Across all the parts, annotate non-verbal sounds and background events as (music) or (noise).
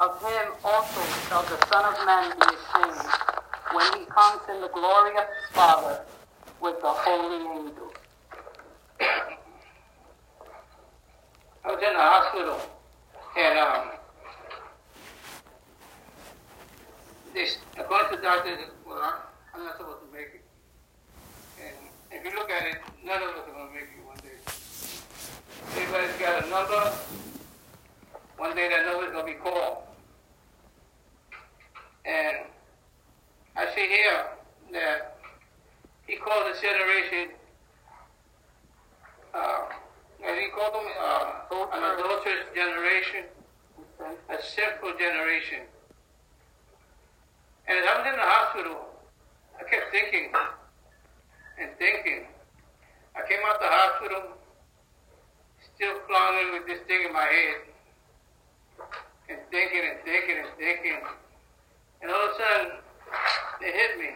Of him also shall the Son of Man be ashamed when he comes in the glory of his Father with the holy angels. I was in the hospital and um, this, according to the doctor, well, I'm not supposed to make it. And if you look at it, none of us are to make it one day. Everybody's got a number. One day that number is going to be called. And I see here that he called this generation, uh, and he called them uh, an adulterous generation, a sinful generation. And as I was in the hospital, I kept thinking and thinking. I came out the hospital still clowning with this thing in my head and thinking and thinking and thinking. And all of a sudden, it hit me.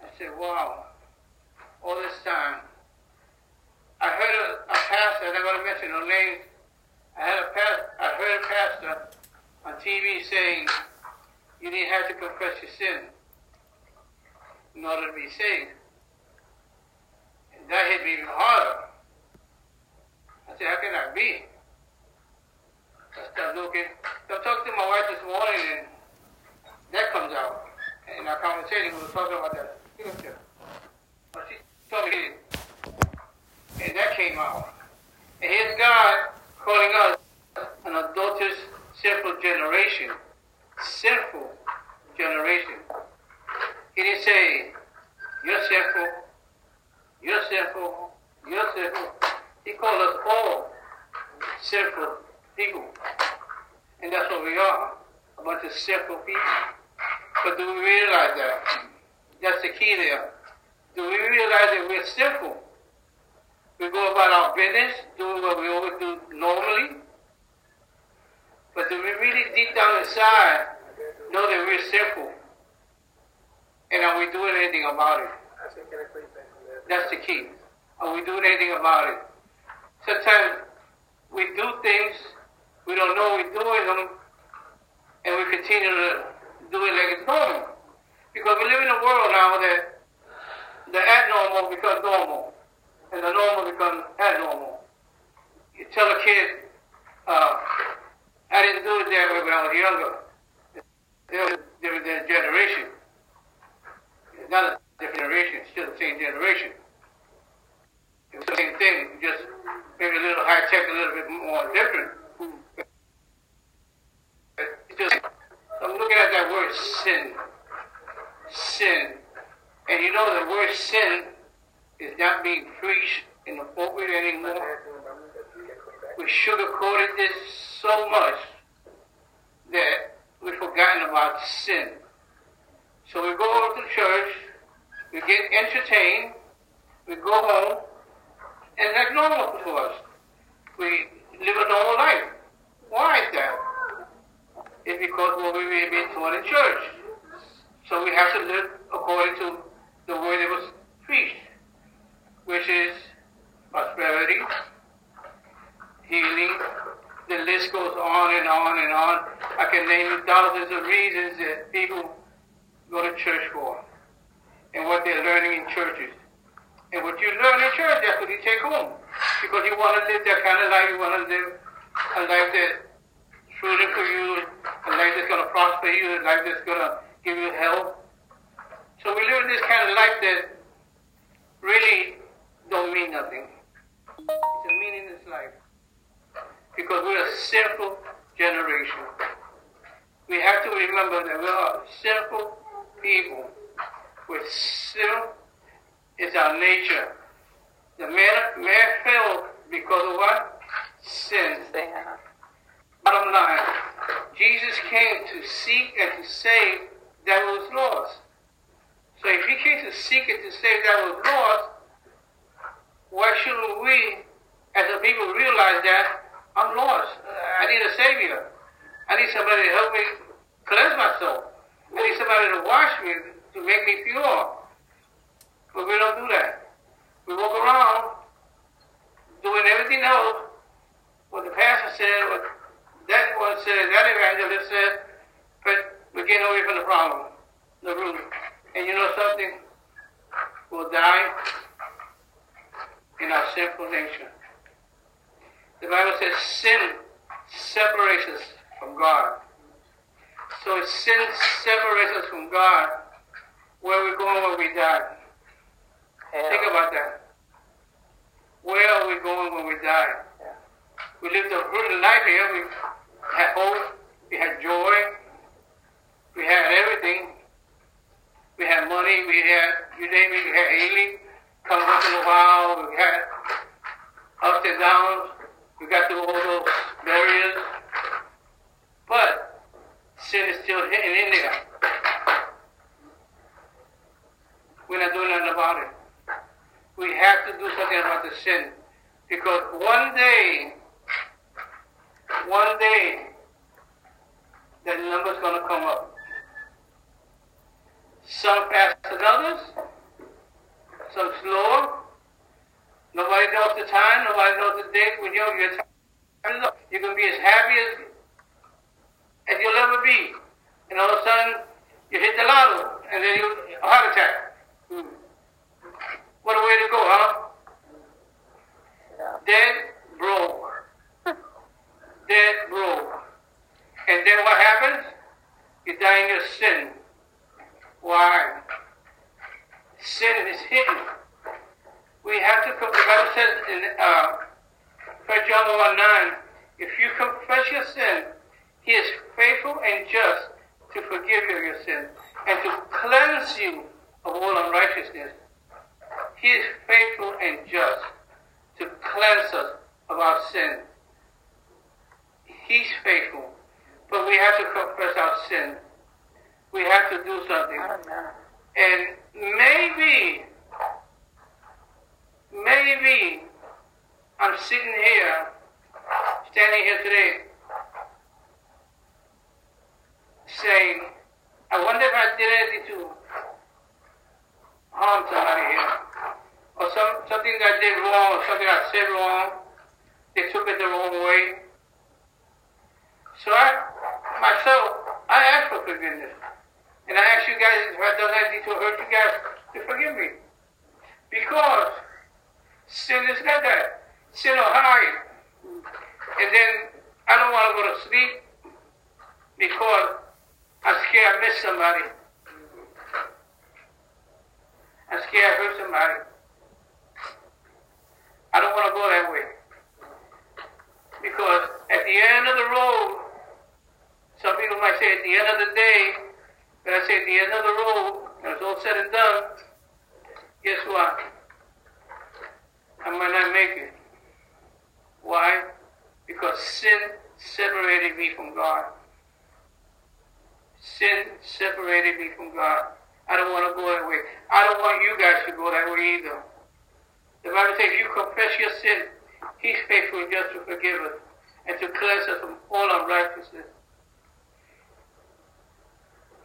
I said, wow, all this time. I heard a, a pastor, I'm not going to mention no names. I had a past, I heard a pastor on TV saying, you didn't have to confess your sin in order to be saved. And that hit me even harder. I said, how can that be? I started looking. So I to my wife this morning and that comes out. In our conversation, we were talking about that scripture. But she told me, and that came out. And here's God calling us an adulterous, sinful generation. Sinful generation. He didn't say, you're sinful, you're sinful, you're sinful. He called us all sinful people. And that's what we are, a bunch of sinful people. But do we realize that? That's the key there. Do we realize that we're sinful? We go about our business, doing what we always do normally. But do we really deep down inside know that we're sinful? And are we doing anything about it? That's the key. Are we doing anything about it? Sometimes we do things, we don't know we're doing them, and we continue to do it like it's normal. Because we live in a world now that the abnormal becomes normal, and the normal becomes abnormal. You tell a kid, uh, I didn't do it that way when I was younger. They're a different generation. It's not a different generation, it's still the same generation. It's the same thing, just maybe a little high tech, a little bit more different. It's just, I'm looking at that word sin. Sin. And you know the word sin is not being preached in the pulpit anymore. We sugarcoated this so much that we've forgotten about sin. So we go to church, we get entertained, we go home, and that's normal to us. We live a normal life. Why is that? It's because what we've been taught in church. So we have to live according to the word that was preached, which is prosperity, healing. The list goes on and on and on. I can name thousands of reasons that people go to church for and what they're learning in churches. And what you learn in church, that's what you take home. Because you want to live that kind of life. You want to live a life that's fruitful for you, a life that's going to prosper you, a life that's going to give you health. So we live this kind of life that really don't mean nothing. It's a meaningless life. Because we're a sinful generation. We have to remember that we are a sinful people. We're sin is our nature. The man, man fell because of what? Sin. Bottom line, Jesus came to seek and to save that was lost. So if he came to seek and to save that was lost, why shouldn't we, as a people, realize that I'm lost? I need a savior. I need somebody to help me cleanse myself. Need somebody to wash me, to make me pure. But we don't do that. We walk around doing everything else, what the pastor said, what that one says, that evangelist said, but we're getting away from the problem, the root. And you know something? We'll die in our sinful nature. The Bible says sin separates us from God. So sin separates us from God, where are we going when we die? Think about that. Where are we going when we die? Yeah. We lived a good life here. We had hope. We had joy. We had everything. We had money. We had, you name it, we had healing. Come once in a while. We had ups and downs. We got through all those barriers. But sin is still hitting in there. We're not doing nothing about it. We have to do something about the sin. Because one day, one day, the number's going to come up. Some faster than others, some slower. Nobody knows the time, nobody knows the date when you're, your time is up. You're going to be as happy as, as you'll ever be. And all of a sudden, you hit the lotto, and then you a heart attack. Hmm. What a way to go, huh? Yeah. Dead broke. Dead broke. And then what happens? You die in your sin. Why? Sin is hidden. We have to, the Bible says in uh, 1 John 1 9, if you confess your sin, he is faithful and just to forgive you of your sin and to cleanse you of all unrighteousness. He is faithful and just to cleanse us of our sin. He's faithful. But we have to confess our sin. We have to do something. And maybe, maybe I'm sitting here, standing here today, saying, I wonder if I did anything to harm somebody here. Or some, something that I did wrong, or something I said wrong. They took it the wrong way. So I, myself, I ask for forgiveness. And I ask you guys, if I done anything to hurt you guys, to forgive me. Because sin is like that. Sin will hide. And then I don't want to go to sleep because I'm scared I miss somebody. I'm scared I hurt somebody. I don't want to go that way. Because at the end of the road, some people might say at the end of the day, but I say at the end of the road, when it's all said and done, guess what? I might not make it. Why? Because sin separated me from God. Sin separated me from God. I don't want to go that way. I don't want you guys to go that way either. The Bible says, you confess your sin, He's faithful and just to forgive us and to cleanse us from all unrighteousness.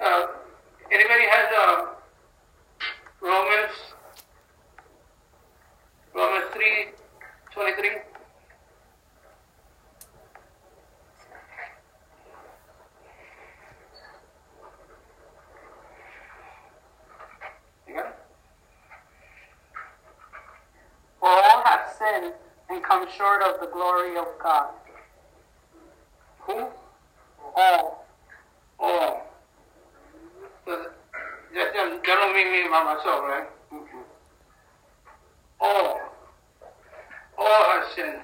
Uh, anybody has uh, Romans Romans three twenty three? All have sinned and come short of the glory of God. Who? All. Oh. So that, that, that don't mean me by myself, right? Mm-mm. All. All have sinned.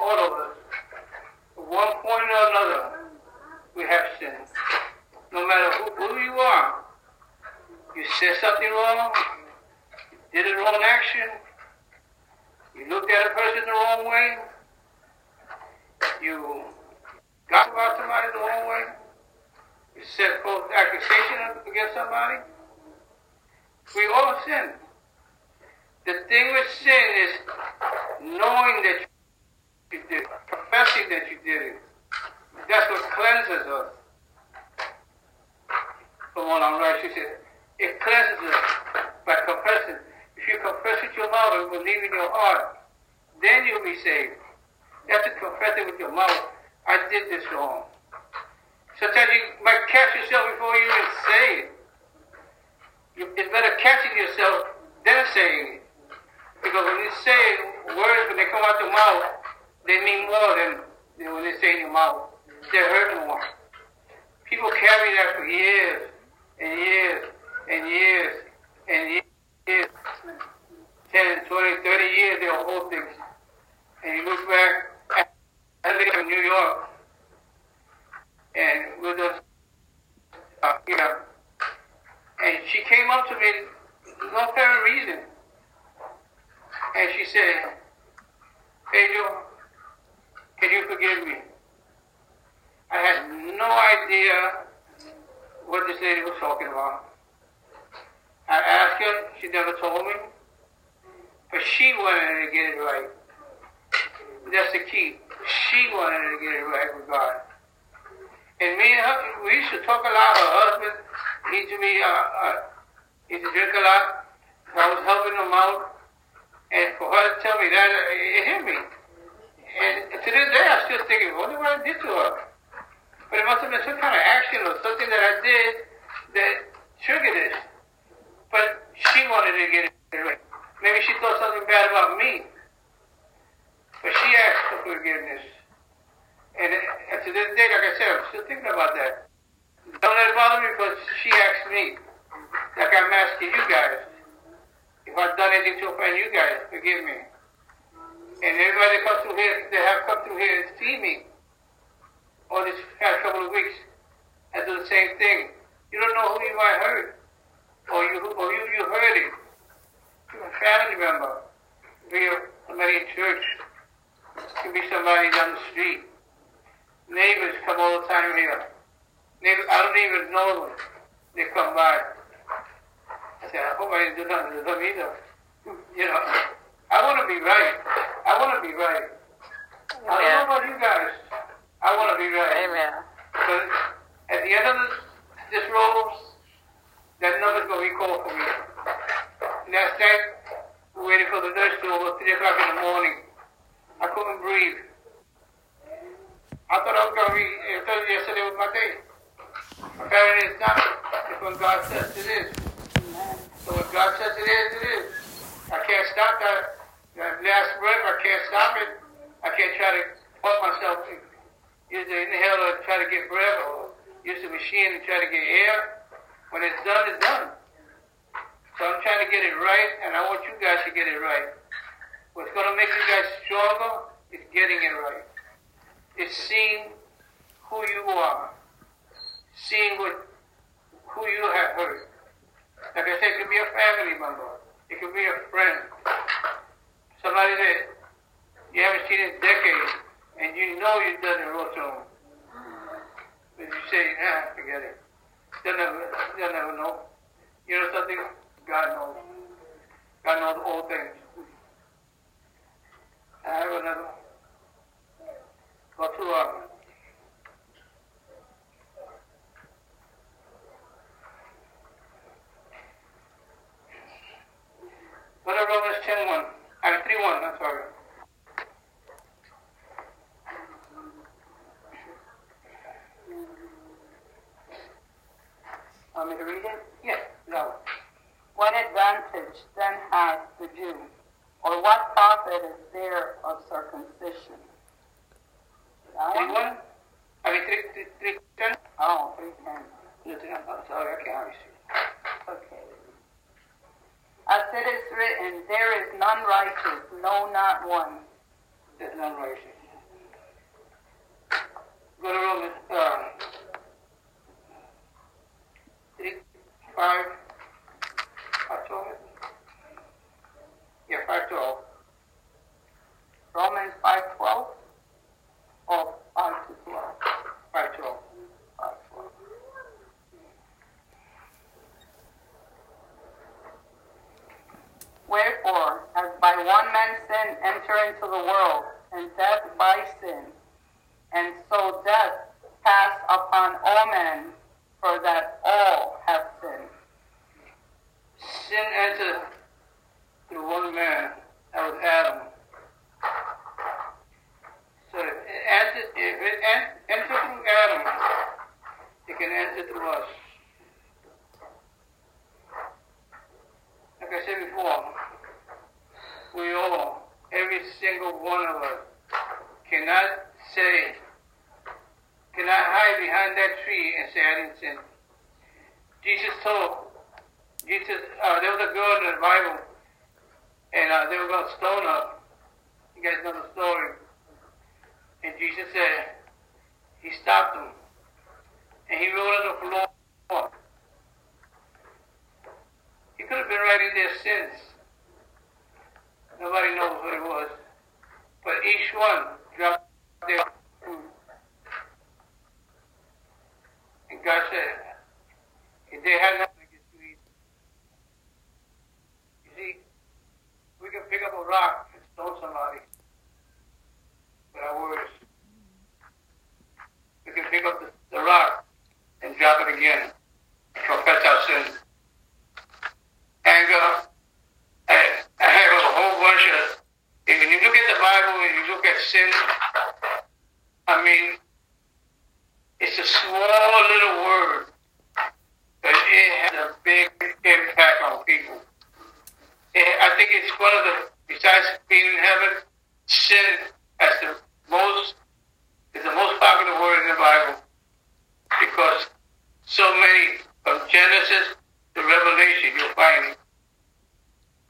All of us. At one point or another, we have sinned. No matter who, who you are. You said something wrong. You did a wrong action. You looked at a person the wrong way. You got about somebody the wrong way. You set forth accusation against somebody. We all sin. The thing with sin is knowing that you did it, professing that you did it. That's what cleanses us from all unrighteousness. It cleanses by confessing. If you confess with your mouth and believe in your heart, then you'll be saved. You have to confess it with your mouth. I did this wrong. Sometimes you might catch yourself before you even say it. It's better catching yourself than saying it. Because when you say it, words, when they come out your mouth, they mean more than, than when they say in your mouth. They hurt more. People carry that for years and years and years and years. 10, 20, 30 years, they'll hold things. And look back, at I live in New York, and us, uh, you know, and she came up to me, no apparent reason. And she said, Pedro, can you forgive me? I had no idea what this lady was talking about. I asked her, she never told me. But she wanted to get it right. That's the key. She wanted to get it right with God. And me and her, we used to talk a lot. Her husband, he used to be, uh, uh, he used to drink a lot. So I was helping him out. And for her to tell me that, it hit me. And to this day, I'm still think, what did I did to her? But it must have been some kind of action or something that I did that triggered it. But she wanted to get it right. Maybe she thought something bad about me. But she asked for forgiveness. And, to this day, like I said, I'm still thinking about that. Don't let it bother me because she asked me, like I'm asking you guys. If I've done anything to offend you guys, forgive me. And everybody that comes through here, they have come through here and see me all these past couple of weeks and do the same thing. You don't know who you might hurt, or you or you you heard it. from A family member, be somebody in church, could be somebody down the street. Neighbors come all the time here. Neighbors, I don't even know them. They come by. I say, I hope I didn't do nothing to them either. (laughs) You know, I want to be right. I want to be right. I don't know about you guys. I want to be right. Amen. But at the end of this, this road, going to be called for me. And that's that, waiting for the nurse to over 3 o'clock in the morning. I couldn't breathe. I thought I was going to be, uh, I told you yesterday was my day. Apparently it's not. It's when God says it is. So when God says it is, it is. I can't stop that. That last breath, I can't stop it. I can't try to pump myself, use the inhaler to try to get breath or use the machine to try to get air. When it's done, it's done. So I'm trying to get it right, and I want you guys to get it right. What's going to make you guys stronger is getting it right. It's seeing who you are, seeing what who you have hurt. Like I said, it could be a family member, it could be a friend, somebody that you haven't seen in decades, and you know you've done it wrong to them. But you say, nah, forget it. They'll never, they'll never know. You know something? God knows. God knows all things. I will never uh, Go to Romans 10 1. I mean, 3 1, I'm sorry. Want me to read it? Yes, no. What advantage then has the Jew, or what profit is there of circumcision? That 3 one? 1? I mean, 3, 3, 3 10? Oh, three ten. I'm sorry, I can't see. Okay. As it is written, there is none righteous, no, not one. There's none righteous. Go to Romans uh, 3, 5, 5, 12. Yeah, 5, 12. Romans five twelve. Oh, five to twelve. 5, 12. Five twelve. Wherefore, as by one man sin enter into the world, and death by sin, and so death passed upon all men, for that all have sinned. Sin entered through one man, that was Adam. So if it entered, if it can enter through us. Like I said before, we all, every single one of us, cannot say, cannot hide behind that tree and say, I didn't sin. Jesus told, Jesus, uh, there was a girl in the Bible, and uh, they were going to stone her. You guys know the story. And Jesus said, He stopped them. And He wrote on the floor. He could have been writing their sins. Nobody knows what it was. But each one dropped food. And God said, if they had nothing against you eat. You see, we can pick up a rock and stone somebody with our words. We can pick up the, the rock and drop it again and confess our sins. Anger, I, I have a whole bunch of, if you look at the Bible and you look at sin, I mean, it's a small little word, but it has a big impact on people. And I think it's one of the, besides being in heaven, sin as the most, is the most popular word in the Bible because so many, from Genesis to Revelation, you'll find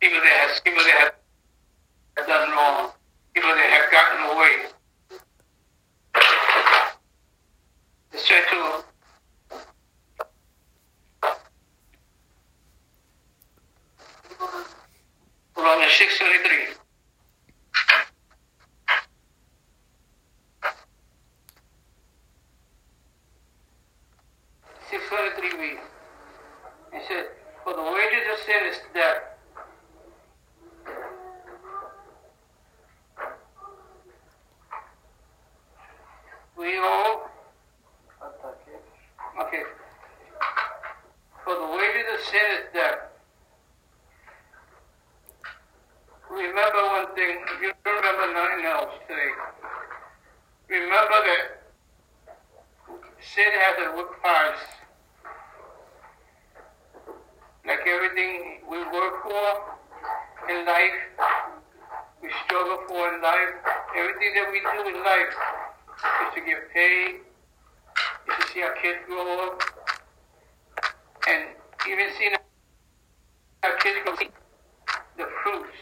people that have, people that have done wrong, people that have gotten away. Let's try to Romans 6.23. Six twenty-three reads. It said, For the wages of sin is death. We all Okay. For is death. Remember one thing, you remember nothing else today, remember that sin has a good price. Like everything we work for in life, we struggle for in life, everything that we do in life is to get paid, is to see our kids grow up, and even seeing our kids grow up, the fruits,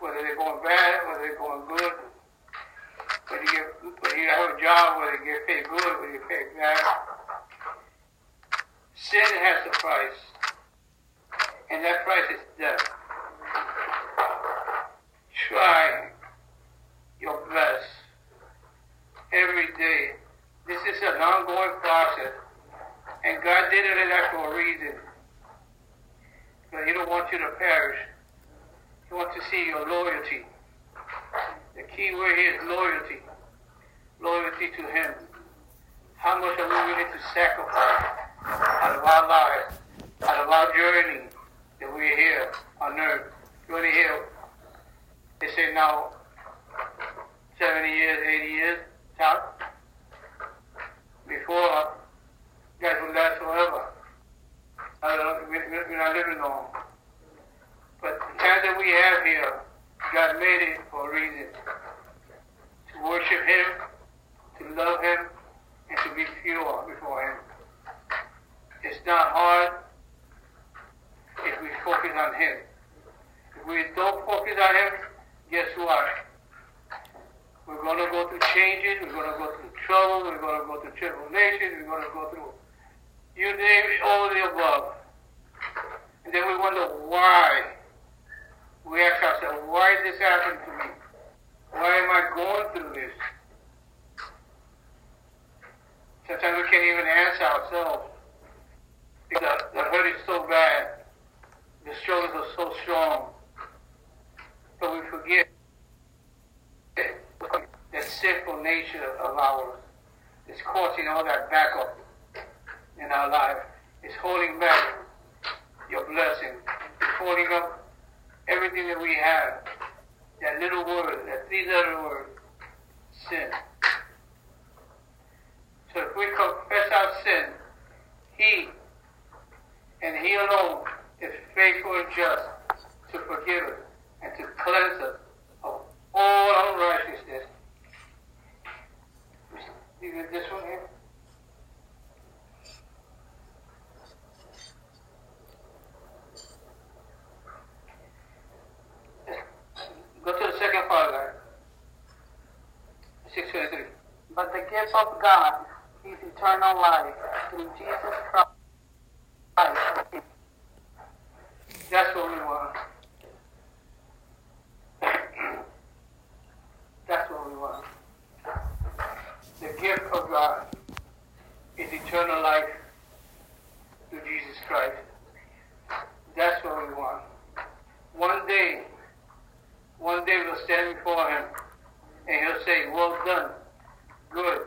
whether they're going bad, whether they're going good, whether you get, whether you have a job, whether you get paid good, whether you get paid bad. Sin has a price, and that price is death. Try your best every day. This is an ongoing process, and God did it for a reason. Because He don't want you to perish. He wants to see your loyalty. The key word here is loyalty. Loyalty to Him. How much are we willing to sacrifice out of our lives, out of our journey that we're here on earth? You're here. They say now 70 years, 80 years, top. Before, guys will last forever. I don't we- we're not living long. But the time that we have here, God made it for a reason. To worship Him, to love Him, and to be pure before Him. It's not hard if we focus on Him. If we don't focus on Him, guess what? We're going to go through changes, we're going to go through trouble, we're going to go through tribulation, we're going to go through, you name all the above. And then we wonder why. We ask ourselves, why this happen to me? Why am I going through this? Sometimes we can't even answer ourselves. Because the hurt is so bad. The struggles are so strong. But we forget that sinful nature of ours is causing all that backup in our life. is holding back your blessing. Holding up everything that we have. That little word, that three letter word, sin. So if we confess our sin, He and He alone is faithful and just to forgive us and to cleanse us of all unrighteousness. This one here? Go to the second paragraph. 623. But the gift of God is eternal life through Jesus Christ. That's what we want. That's what we want. The gift of God is eternal life through Jesus Christ. That's what we want. One day, one day we'll stand before Him and He'll say, Well done, good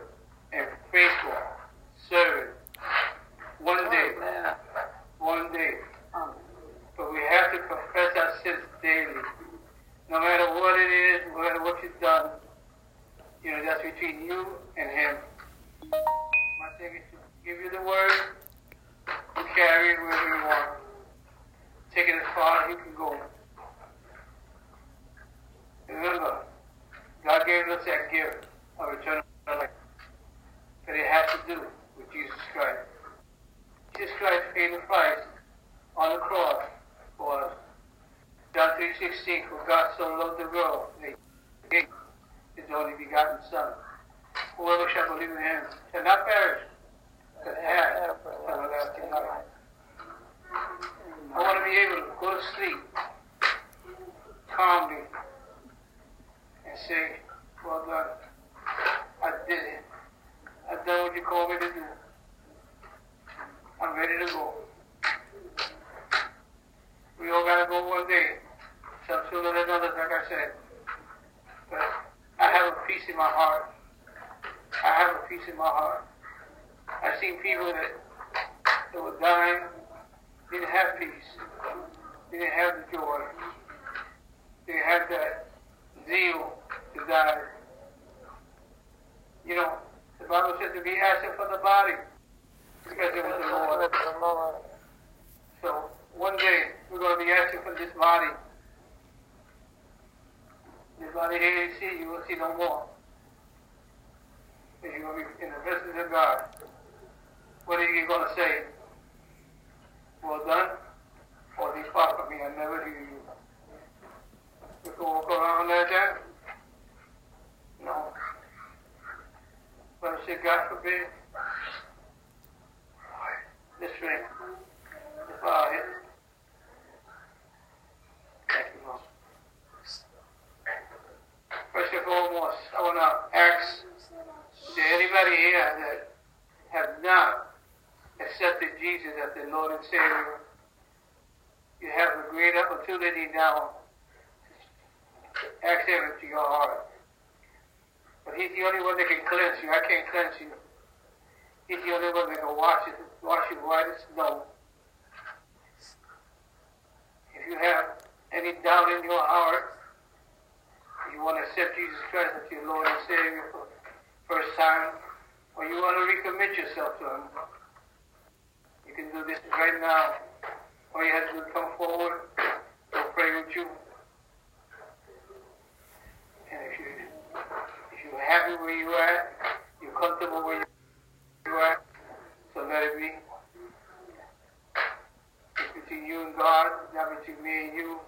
and faithful servant. One day, one day. Um, but we have to confess our sins daily. No matter what it is, no matter what you've done, you know, that's between you and Him. My thing is to give you the word, you carry it wherever you want. Take it as far as you can go. Remember, God gave us that gift of eternal life. But it has to do with Jesus Christ. Jesus Christ paid the price on the cross for us. John 3.16, for God so loved the world, that he gave his only begotten Son. Whoever shall believe in him shall not perish, but have everlasting life. I want to be able to go to sleep calmly and say, well done. I did it. I've done what you called me to do. I'm ready to go. We all gotta go one day. Some sooner than others, like I said. But I have a peace in my heart. I have a peace in my heart. I've seen people that, that were dying, didn't have peace, didn't have the joy, didn't have that zeal to die. You know, the Bible says to be absent from the body because it was the Lord. So one day we're going to be absent from this body. This body here you see, you will see no more. And you're going to be in the presence of God. What are you going to say? Well done, or depart from me, I never knew you. You can walk around like that? No. But I say, God forbid, this ring, if I hit, thank you, Lord. First and foremost, I want to ask, is there anybody here that have not accepted Jesus as their Lord and Savior? You have a great opportunity now to ask Him into your heart. But He's the only one that can cleanse you. I can't cleanse you. He's the only one that can wash it, you white as snow. If you have any doubt in your heart, you want to accept Jesus Christ as your Lord and Savior for the first time, or you want to recommit yourself to Him, you can do this right now. All you have to do is come forward. We'll pray with you. And if you if you're happy where you're you're comfortable where you're at, so let it be. It's between you and God, not between me and you.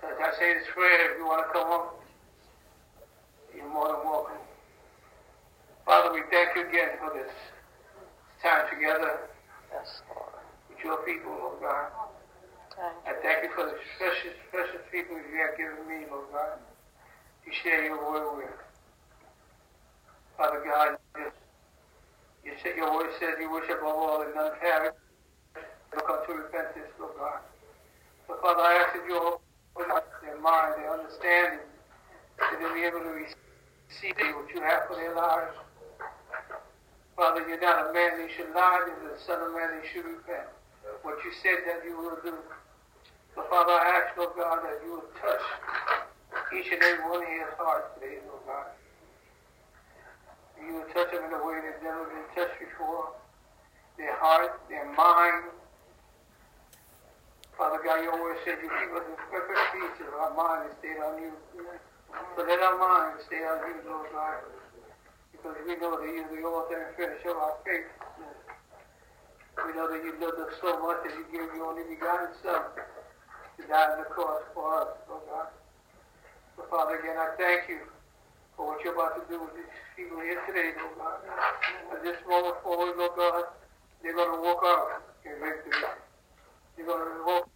So as I say this prayer, if you want to come up, you're more than welcome. Father, we thank you again for this time together Yes, Lord. with your people, Lord God. Thank I thank you for the precious, precious people you have given me, Lord God, to share your word with. Father God, you, you said your word says you wish above all that none perish, but come to repentance, Lord God. So Father, I ask that you open up their mind, their understanding, that they'll be able to receive what you have for their lives. Father, you're not a man that should lie, you're the son of man that should repent. What you said that you will do. So Father, I ask, Lord God, that you will touch each and every one of his hearts today, Lord God. You will touch them in a way they've never been touched before. Their heart, their mind. Father God, your word said you keep us in perfect peace if our mind is stayed on you. So let our mind stay on you, Lord God. Because we know that you're the author and finisher of our faith. We know that you loved us so much that you gave your only begotten Son to die on the cross for us, Lord God. So, Father, again, I thank you for what you're about to do with these people here today, Lord God. At this moment forward, Lord God, they're going to walk out in victory. They're going to walk